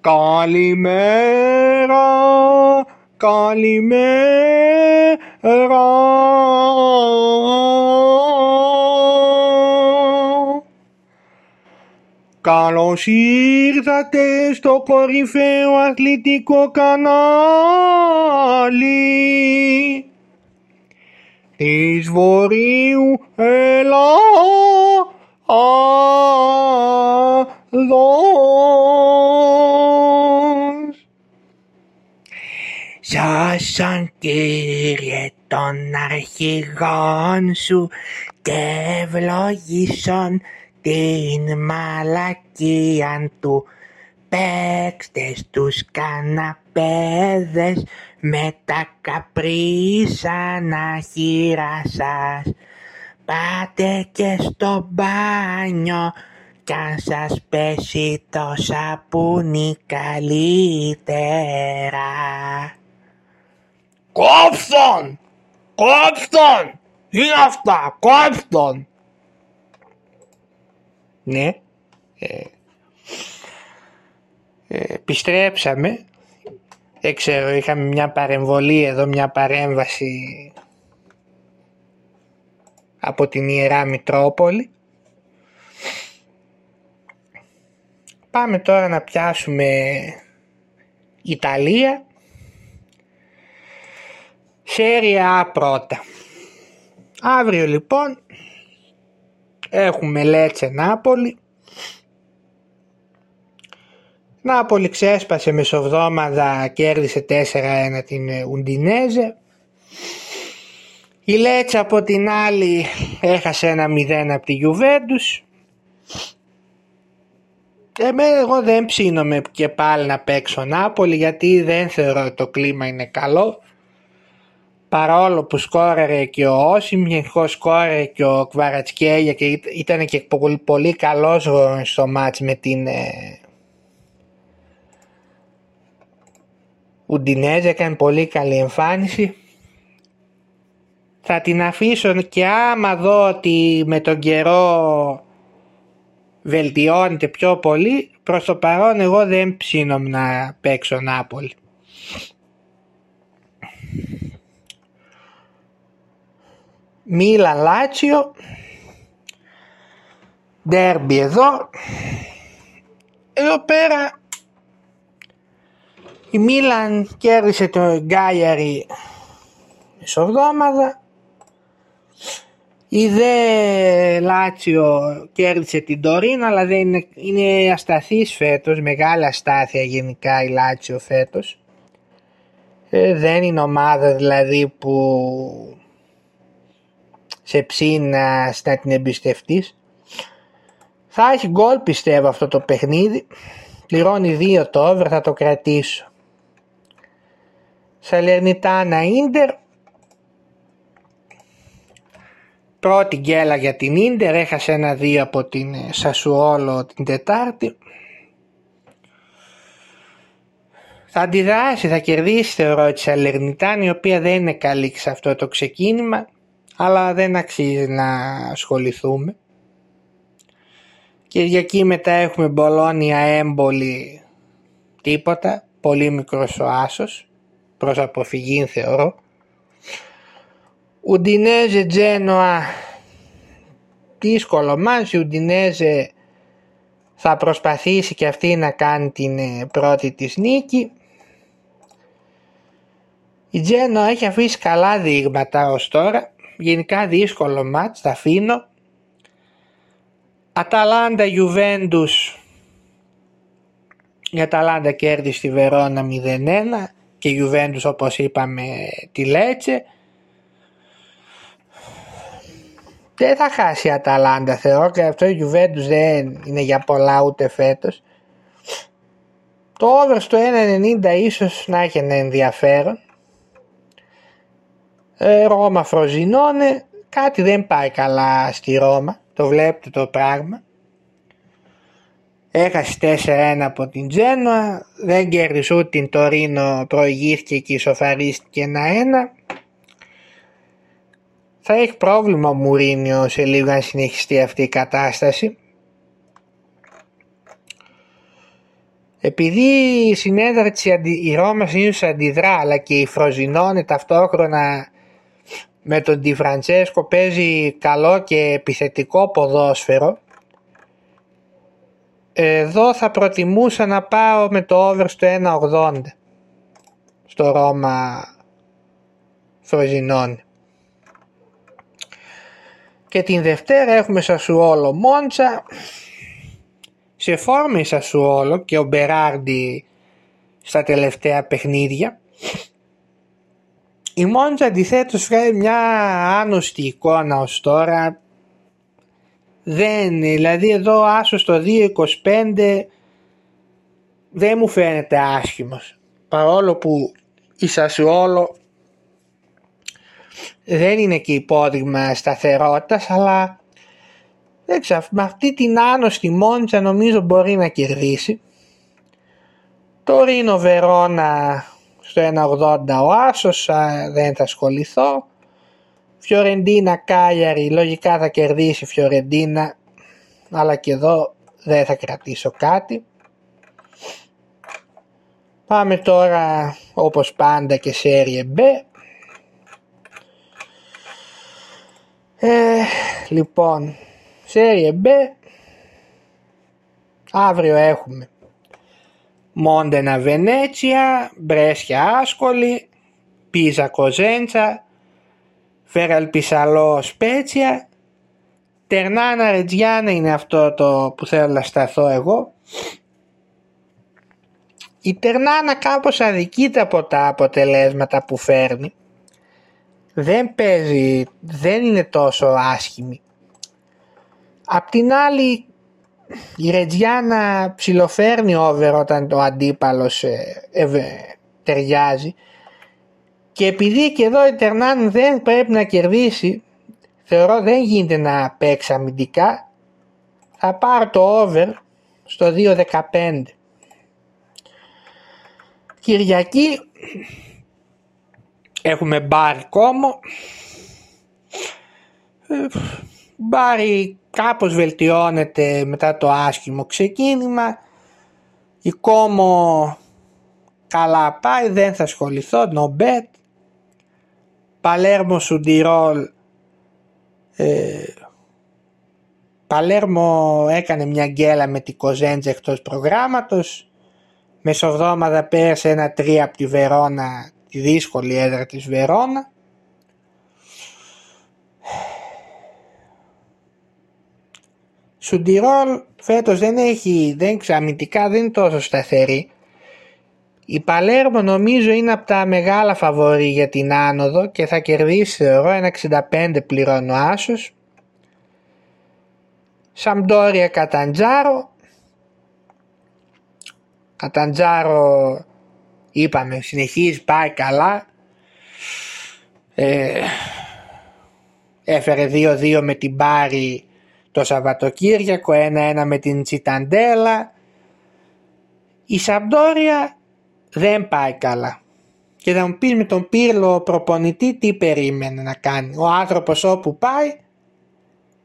Καλημέρα, καλημέρα. Καλώς ήρθατε στο κορυφαίο αθλητικό κανάλι της Βορείου Ελλάδος. Σώσον Κύριε των αρχηγών σου και ευλογήσον την μαλακίαν του παίξτε στους καναπέδες με τα καπρίσανα χείρα σας. Πάτε και στο μπάνιο κι αν σας πέσει το σαπούνι καλύτερα. Κόψτον! Κόψτον! Τι είναι αυτά! Κόψτον! Ναι. Ε, ε, επιστρέψαμε. Δεν ξέρω, είχαμε μια παρεμβολή εδώ, μια παρέμβαση από την Ιερά Μητρόπολη. Πάμε τώρα να πιάσουμε Ιταλία. Σέρια A πρώτα. Αύριο λοιπόν έχουμε Λέτσε Νάπολη. Νάπολη ξέσπασε μεσοβδόμαδα, κέρδισε 4-1 την Ουντινέζε. Η Λέτσα από την άλλη έχασε ένα 0 από τη Γιουβέντους. Εμένα εγώ δεν ψήνομαι και πάλι να παίξω Νάπολη γιατί δεν θεωρώ ότι το κλίμα είναι καλό. Παρόλο που σκόραρε και ο Όσιμ, γενικώς σκόραρε και ο Κβαρατσκέλια και ήταν και πολύ, πολύ καλός στο μάτς με την ε, Ουντινέζε, έκανε πολύ καλή εμφάνιση. Θα την αφήσω και άμα δω ότι με τον καιρό βελτιώνεται πιο πολύ, προς το παρόν εγώ δεν ψήνομαι να παίξω Νάπολη. Μίλαν Λάτσιο, ντέρμπι εδώ, εδώ πέρα η Μίλαν κέρδισε το Γκάιαρη μεσοβδόμαδα. Η δε Λάτσιο κέρδισε την Τωρίνα αλλά δεν είναι, είναι ασταθής φέτος, μεγάλη αστάθεια γενικά η Λάτσιο φέτος. Ε, δεν είναι ομάδα δηλαδή που σε ψήνα να την εμπιστευτείς. Θα έχει γκολ πιστεύω αυτό το παιχνίδι. Πληρώνει δύο το over, θα το κρατήσω. Σαλερνιτάνα Ίντερ. Πρώτη γκέλα για την Ίντερ, έχασε ένα δύο από την ε, Σασουόλο την Τετάρτη. Θα αντιδράσει, θα κερδίσει θεωρώ τη Σαλερνιτάνα η οποία δεν είναι καλή σε αυτό το ξεκίνημα αλλά δεν αξίζει να ασχοληθούμε. Κυριακή μετά έχουμε Μπολόνια έμπολη τίποτα, πολύ μικρός ο άσος, προς αποφυγή θεωρώ. Ουντινέζε Τζένοα, δύσκολο μας, η Ουντινέζε θα προσπαθήσει και αυτή να κάνει την ε, πρώτη της νίκη. Η Τζένοα έχει αφήσει καλά δείγματα ως τώρα, γενικά δύσκολο μάτς, θα αφήνω. Αταλάντα Γιουβέντους η Αταλάντα κέρδισε τη Βερόνα 0-1 και η Γιουβέντους όπως είπαμε τη Λέτσε. Δεν θα χάσει η Αταλάντα θεωρώ και αυτό η Γιουβέντους δεν είναι για πολλά ούτε φέτος. Το over στο 1.90 ίσως να έχει ένα ενδιαφέρον. Ε, Ρώμα Φροζινώνε, κάτι δεν πάει καλά στη Ρώμα, το βλέπετε το πράγμα. Έχασε 4-1 από την Τζένοα, δεν κέρδισε ούτε την Τωρίνο, προηγήθηκε και ισοφαρίστηκε 1-1. Θα έχει πρόβλημα ο Μουρίνιο σε λίγο να συνεχιστεί αυτή η κατάσταση. Επειδή η συνέδραση η Ρώμα συνήθως αντιδρά αλλά και η Φροζινώνε ταυτόχρονα με τον Ντι Φραντσέσκο παίζει καλό και επιθετικό ποδόσφαιρο εδώ θα προτιμούσα να πάω με το over στο 1.80 στο Ρώμα Φροζινών. Και την Δευτέρα έχουμε Σασουόλο Μόντσα. Σε φόρμα η Σασουόλο και ο Μπεράρντι στα τελευταία παιχνίδια. Η Μόντσα αντιθέτως βγάζει μια άνοστη εικόνα ως τώρα. Δεν, δηλαδή εδώ άσο στο 2.25 δεν μου φαίνεται άσχημος. Παρόλο που η Σασουόλο δεν είναι και υπόδειγμα σταθερότητας αλλά δεν ξέρω, με αυτή την άνοστη Μόντσα νομίζω μπορεί να κερδίσει. Το Ρίνο Βερόνα στο 1.80 ο Άσος, δεν θα ασχοληθώ. Φιωρεντίνα Κάλιαρη, λογικά θα κερδίσει Φιωρεντίνα, αλλά και εδώ δεν θα κρατήσω κάτι. Πάμε τώρα όπως πάντα και σε B. Ε, λοιπόν, Serie B αύριο έχουμε Μόντενα Βενέτσια, Μπρέσια Άσκολη, Πίζα Κοζέντσα, Φεραλπισαλό Σπέτσια, Τερνάνα Ρετζιάνα είναι αυτό το που θέλω να σταθώ εγώ. Η Τερνάνα κάπως αδικείται από τα αποτελέσματα που φέρνει. Δεν παίζει, δεν είναι τόσο άσχημη. Απ' την άλλη η Ρετζιάνα ψιλοφέρνει over όταν το αντίπαλος ε, ε, ταιριάζει και επειδή και εδώ η Τερνάν δεν πρέπει να κερδίσει θεωρώ δεν γίνεται να παίξει αμυντικά θα πάρω το over στο 2.15 Κυριακή έχουμε μπάρι κόμο ε, μπάρι κάπως βελτιώνεται μετά το άσχημο ξεκίνημα. Η κόμο καλά πάει δεν θα ασχοληθώ no bet Παλέρμο Σουντιρόλ ε, Παλέρμο έκανε μια γκέλα με την Κοζέντζα εκτός προγράμματος Μεσοβδόμαδα πέρασε ένα τρία από τη Βερόνα τη δύσκολη έδρα της Βερόνα Σουντιρόλ φέτος δεν έχει, δεν αμυντικά δεν είναι τόσο σταθερή. Η Παλέρμο νομίζω είναι από τα μεγάλα φαβορή για την άνοδο και θα κερδίσει θεωρώ ένα 65 πληρώνω άσος. Σαμπτόρια Καταντζάρο. Καταντζάρο είπαμε συνεχίζει πάει καλά ε, έφερε 2-2 με την Μπάρη το Σαββατοκύριακο 1-1 με την Τσιταντέλα η Σαμπτόρια δεν πάει καλά. Και θα μου πεις με τον Πύρλο προπονητή τι περίμενε να κάνει. Ο άνθρωπος όπου πάει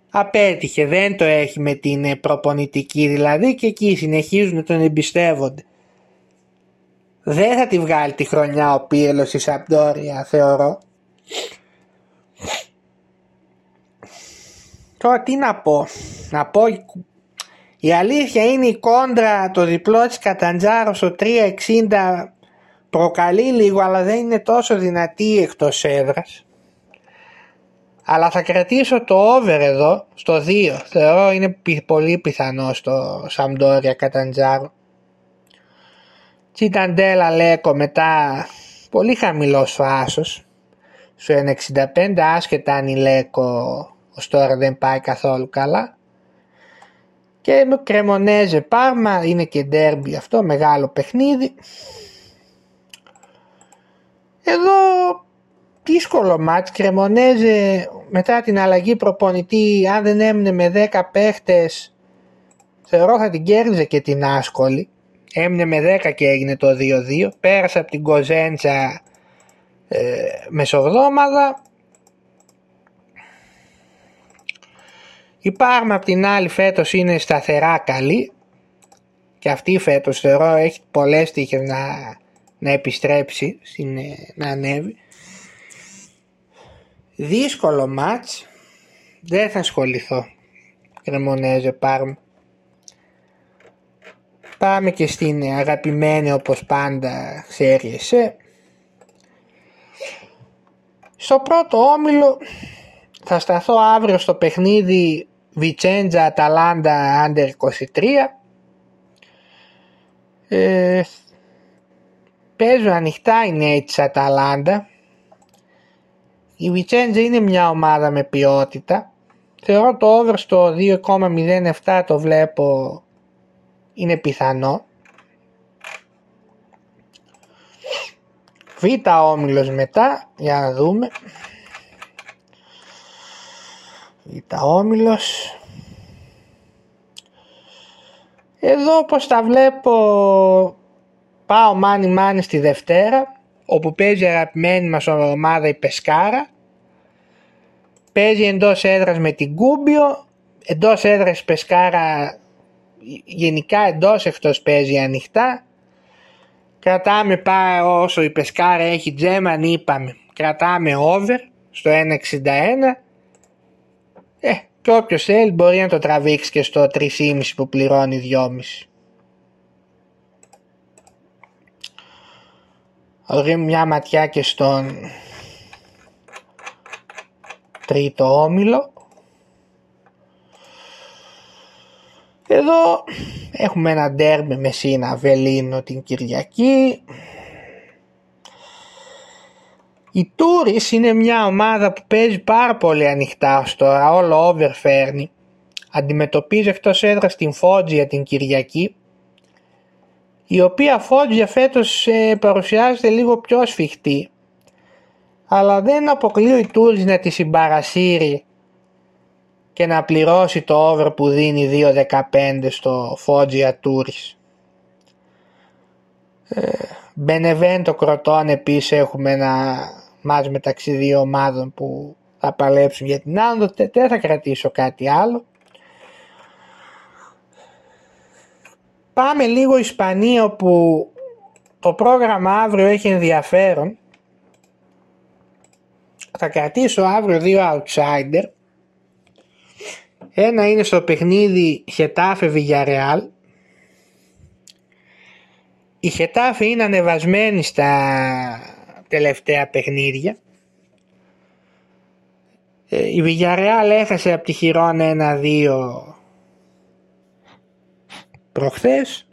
απέτυχε. Δεν το έχει με την προπονητική δηλαδή και εκεί συνεχίζουν να τον εμπιστεύονται. Δεν θα τη βγάλει τη χρονιά ο Πύρλος στη Σαμπτόρια θεωρώ. Τώρα τι να πω. Να πω η αλήθεια είναι η κόντρα το διπλό της Καταντζάρο στο 360 προκαλεί λίγο αλλά δεν είναι τόσο δυνατή εκτός έδρας. Αλλά θα κρατήσω το over εδώ στο 2. Θεωρώ είναι πολύ πιθανό στο Σαμπτόρια Καταντζάρο. Τσιταντέλα Λέκο μετά πολύ χαμηλός ο άσος. Στο 1.65 άσχετα αν η Λέκο ως τώρα δεν πάει καθόλου καλά. Και με Κρεμονέζε Πάρμα είναι και ντέρμπι αυτό, μεγάλο παιχνίδι. Εδώ δύσκολο μάτς, Κρεμονέζε μετά την αλλαγή προπονητή αν δεν έμεινε με 10 παίχτες θεωρώ θα την κέρδιζε και την άσκολη. Έμεινε με 10 και έγινε το 2-2. Πέρασε από την Κοζέντσα ε, μεσοβδόμαδα Η Πάρμα απ' την άλλη φέτος είναι σταθερά καλή και αυτή φέτος θεωρώ έχει πολλές τύχες να, να επιστρέψει, στην, να ανέβει. Δύσκολο μάτς, δεν θα ασχοληθώ. Κρεμονέζε Πάρμα. Πάμε και στην αγαπημένη όπως πάντα ξέρεις Στο πρώτο όμιλο θα σταθώ αύριο στο παιχνίδι Βιτσέντζα Αταλάντα Under 23. Ε, παίζουν ανοιχτά οι νέοι της Αταλάντα. Η Βιτσέντζα είναι μια ομάδα με ποιότητα. Θεωρώ το over στο 2,07 το βλέπω είναι πιθανό. Β όμιλος μετά, για να δούμε. Β' Όμιλος. Εδώ όπως τα βλέπω πάω μάνι μάνι στη Δευτέρα όπου παίζει αγαπημένη μας ομάδα η Πεσκάρα. Παίζει εντός έδρας με την Κούμπιο, εντός έδρας Πεσκάρα γενικά εντός εκτός παίζει ανοιχτά. Κρατάμε πάρα όσο η Πεσκάρα έχει τζέμαν είπαμε, κρατάμε over στο 1.61 ε, και όποιος θέλει μπορεί να το τραβήξει και στο 3,5 που πληρώνει 2,5. Ρίχνουμε μια ματιά και στον τρίτο όμιλο. Εδώ έχουμε ένα ντέρμπι με Σύνα Βελίνο την Κυριακή. Η Τούρις είναι μια ομάδα που παίζει πάρα πολύ ανοιχτά ως τώρα, όλο over φέρνει. Αντιμετωπίζει εκτός έδρας στην Φότζια την Κυριακή, η οποία Φότζια φέτος ε, παρουσιάζεται λίγο πιο σφιχτή, αλλά δεν αποκλείω η Τούρις να τη συμπαρασύρει και να πληρώσει το over που δίνει 2.15 στο Φότζια Τούρις. Ε, Μπενεβέντο Κροτών επίσης έχουμε ένα μάτς μεταξύ δύο ομάδων που θα παλέψουν για την άνοδο. Δεν θα κρατήσω κάτι άλλο. Πάμε λίγο Ισπανία όπου το πρόγραμμα αύριο έχει ενδιαφέρον. Θα κρατήσω αύριο δύο outsider. Ένα είναι στο παιχνίδι Χετάφε Villarreal. Η Χετάφε είναι ανεβασμένη στα τελευταία παιχνίδια. Ε, η Villarreal έχασε από τη Χιρόνα 1-2 προχθές.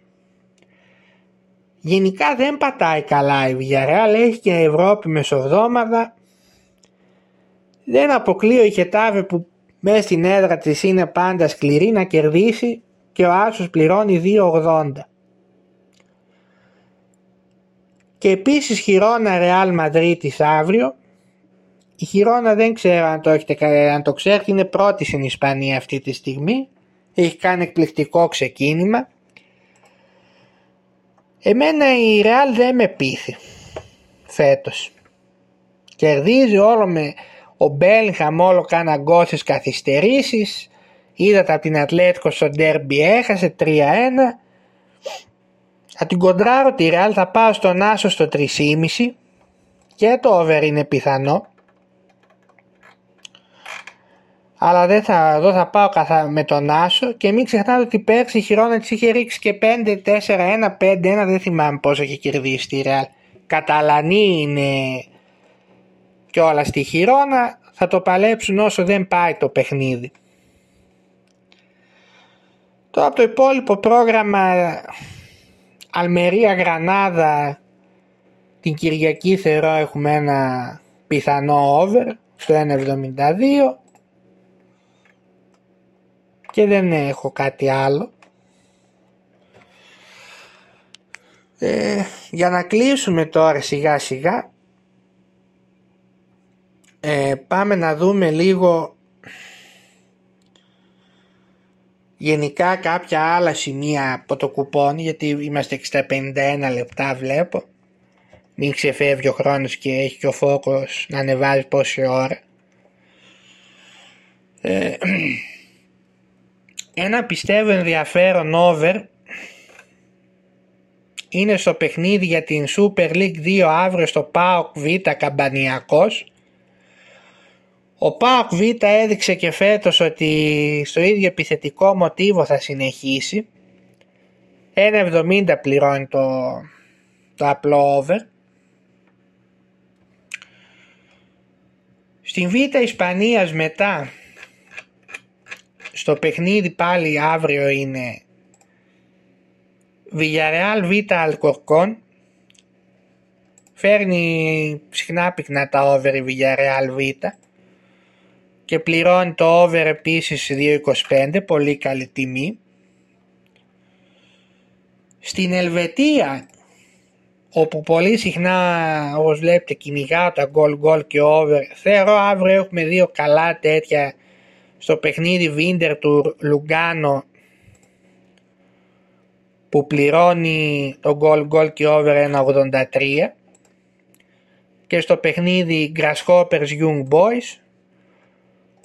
Γενικά δεν πατάει καλά η Villarreal, έχει και Ευρώπη μεσοβδόμαδα. Δεν αποκλείω η Χετάβε που μέσα στην έδρα της είναι πάντα σκληρή να κερδίσει και ο Άσος πληρώνει 2,80. Και επίσης Χιρόνα Ρεάλ Μαδρίτης αύριο. Η Χιρόνα δεν ξέρω αν το, έχετε, αν το ξέρετε, είναι πρώτη στην Ισπανία αυτή τη στιγμή. Έχει κάνει εκπληκτικό ξεκίνημα. Εμένα η Ρεάλ δεν με πείθει φέτος. Κερδίζει όλο με ο Μπέλχαμ όλο κάνα γκολ στις καθυστερήσεις. Είδατε από την Ατλέτικο στο ντέρμπι έχασε 3-1. Θα την κοντράρω τη Ρεάλ θα πάω στον Άσο στο 3,5 και το over είναι πιθανό. Αλλά δεν θα, εδώ θα πάω καθα, με τον Άσο και μην ξεχνάτε ότι πέρσι η Χιρόνα της είχε ρίξει και 5-4-1, 5-1, δεν θυμάμαι πόσο έχει κερδίσει τη Ρεάλ. Καταλανή είναι και όλα στη Χιρόνα, θα το παλέψουν όσο δεν πάει το παιχνίδι. Τώρα από το υπόλοιπο πρόγραμμα Αλμερία Γρανάδα την Κυριακή θεωρώ έχουμε ένα πιθανό over στο 1.72 και δεν έχω κάτι άλλο. Ε, για να κλείσουμε τώρα σιγά σιγά ε, πάμε να δούμε λίγο γενικά κάποια άλλα σημεία από το κουπόνι γιατί είμαστε στα 51 λεπτά βλέπω. Μην ξεφεύγει ο χρόνος και έχει και ο φόκος να ανεβάζει πόση ώρα. Ε, ένα πιστεύω ενδιαφέρον over είναι στο παιχνίδι για την Super League 2 αύριο στο ΠΑΟΚ Β Καμπανιακός ο ΠΑΟΚ Β έδειξε και φέτος ότι στο ίδιο επιθετικό μοτίβο θα συνεχίσει. 1,70 πληρώνει το, το απλό over. Στην Β Ισπανίας μετά στο παιχνίδι πάλι αύριο είναι Villarreal Β Αλκορκόν φέρνει συχνά πυκνά τα over η Villarreal Β και πληρώνει το over επίσης 2.25 πολύ καλή τιμή. Στην Ελβετία όπου πολύ συχνά όπως βλέπετε κυνηγάω τα goal goal και over θεωρώ αύριο έχουμε δύο καλά τέτοια στο παιχνίδι Βίντερ του Λουγκάνο που πληρώνει το goal goal και over 1.83 και στο παιχνίδι Grasshoppers Young Boys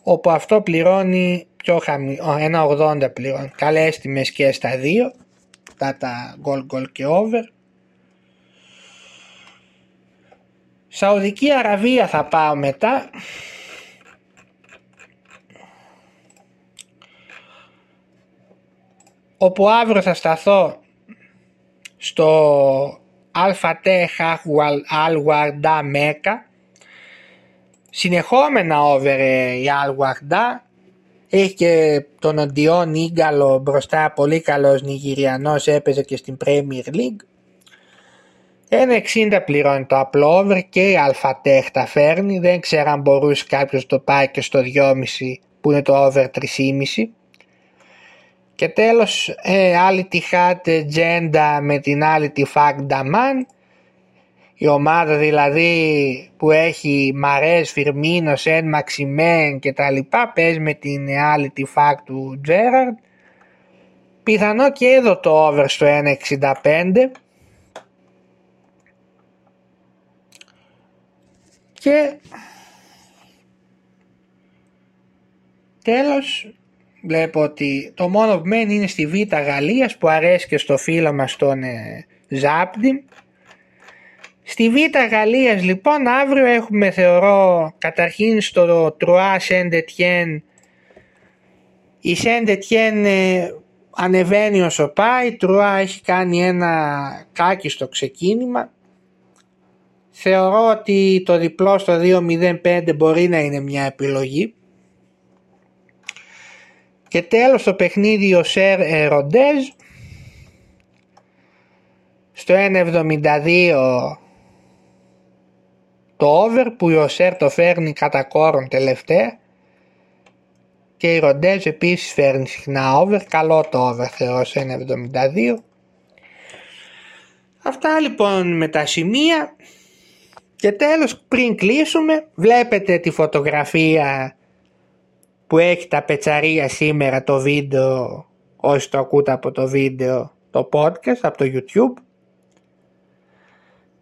όπου αυτό πληρώνει πιο χαμηλό, 1,80 πληρώνει. Καλές τιμές και στα δύο, τα τα goal goal και over. Σαουδική Αραβία θα πάω μετά. Όπου αύριο θα σταθώ στο Αλφατέ Χαχουαλ Αλουαρντά Μέκα συνεχόμενα over ε, η Αλουαρντά έχει και τον Οντιόν Ίγκαλο μπροστά πολύ καλός Νιγηριανός έπαιζε και στην Premier League. 1.60 πληρώνει το απλό over και η Αλφατέχ τα φέρνει. Δεν ξέρω αν μπορούσε κάποιος το πάει και στο 2.5 που είναι το over 3.5 και τέλος ε, άλλη τη Χάτ Τζέντα με την άλλη τη Φακ Νταμάν η ομάδα δηλαδή που έχει Μαρές, Φιρμίνος, Σεν, Μαξιμέν και τα λοιπά παίζει με την άλλη τη φακ του Τζέραρντ πιθανό και εδώ το over στο 1.65 και τέλος βλέπω ότι το μόνο που μένει είναι στη Β' Γαλλίας που αρέσει και στο φίλο μας τον ε, Ζάπντι Στη Β' Γαλλίας λοιπόν αύριο έχουμε θεωρώ καταρχήν στο Τρουά Σεντετιέν η Σεντετιέν ανεβαίνει όσο πάει, η Τρουά έχει κάνει ένα κάκιστο ξεκίνημα. Θεωρώ ότι το διπλό στο 2.05 μπορεί να είναι μια επιλογή. Και τέλος το παιχνίδι ο Σερ Ροντέζ στο 1.72 το over που η Οσέρ το φέρνει κατά κόρον τελευταία και η Ροντέζ επίσης φέρνει συχνά over, καλό το over θεωρώ σε 1.72. Αυτά λοιπόν με τα σημεία. Και τέλος πριν κλείσουμε βλέπετε τη φωτογραφία που έχει τα πετσαρία σήμερα το βίντεο όσοι το ακούτε από το βίντεο το podcast από το YouTube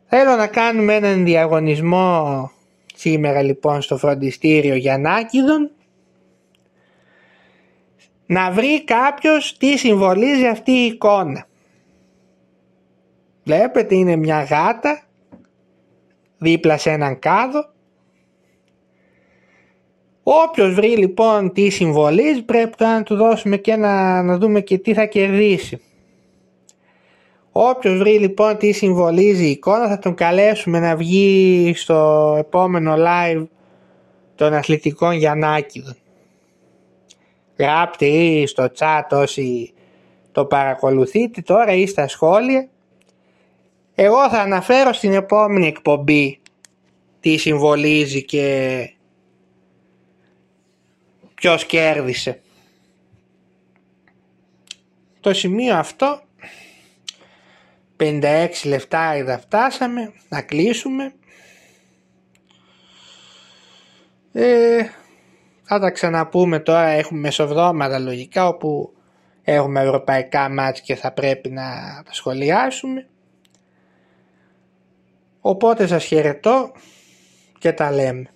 Θέλω να κάνουμε έναν διαγωνισμό σήμερα λοιπόν στο φροντιστήριο Γιαννάκηδων να βρει κάποιος τι συμβολίζει αυτή η εικόνα. Βλέπετε είναι μια γάτα δίπλα σε έναν κάδο. Όποιος βρει λοιπόν τι συμβολίζει πρέπει να του δώσουμε και να, να δούμε και τι θα κερδίσει. Όποιος βρει λοιπόν τι συμβολίζει η εικόνα θα τον καλέσουμε να βγει στο επόμενο live των αθλητικών Γιαννάκηδων. Γράψτε ή στο chat όσοι το παρακολουθείτε τώρα ή στα σχόλια. Εγώ θα αναφέρω στην επόμενη εκπομπή τι συμβολίζει και ποιος κέρδισε. Το σημείο αυτό 56 λεφτά είδα φτάσαμε να κλείσουμε. Ε, θα τα ξαναπούμε τώρα έχουμε μεσοβδόματα λογικά όπου έχουμε ευρωπαϊκά μάτς και θα πρέπει να τα σχολιάσουμε. Οπότε σας χαιρετώ και τα λέμε.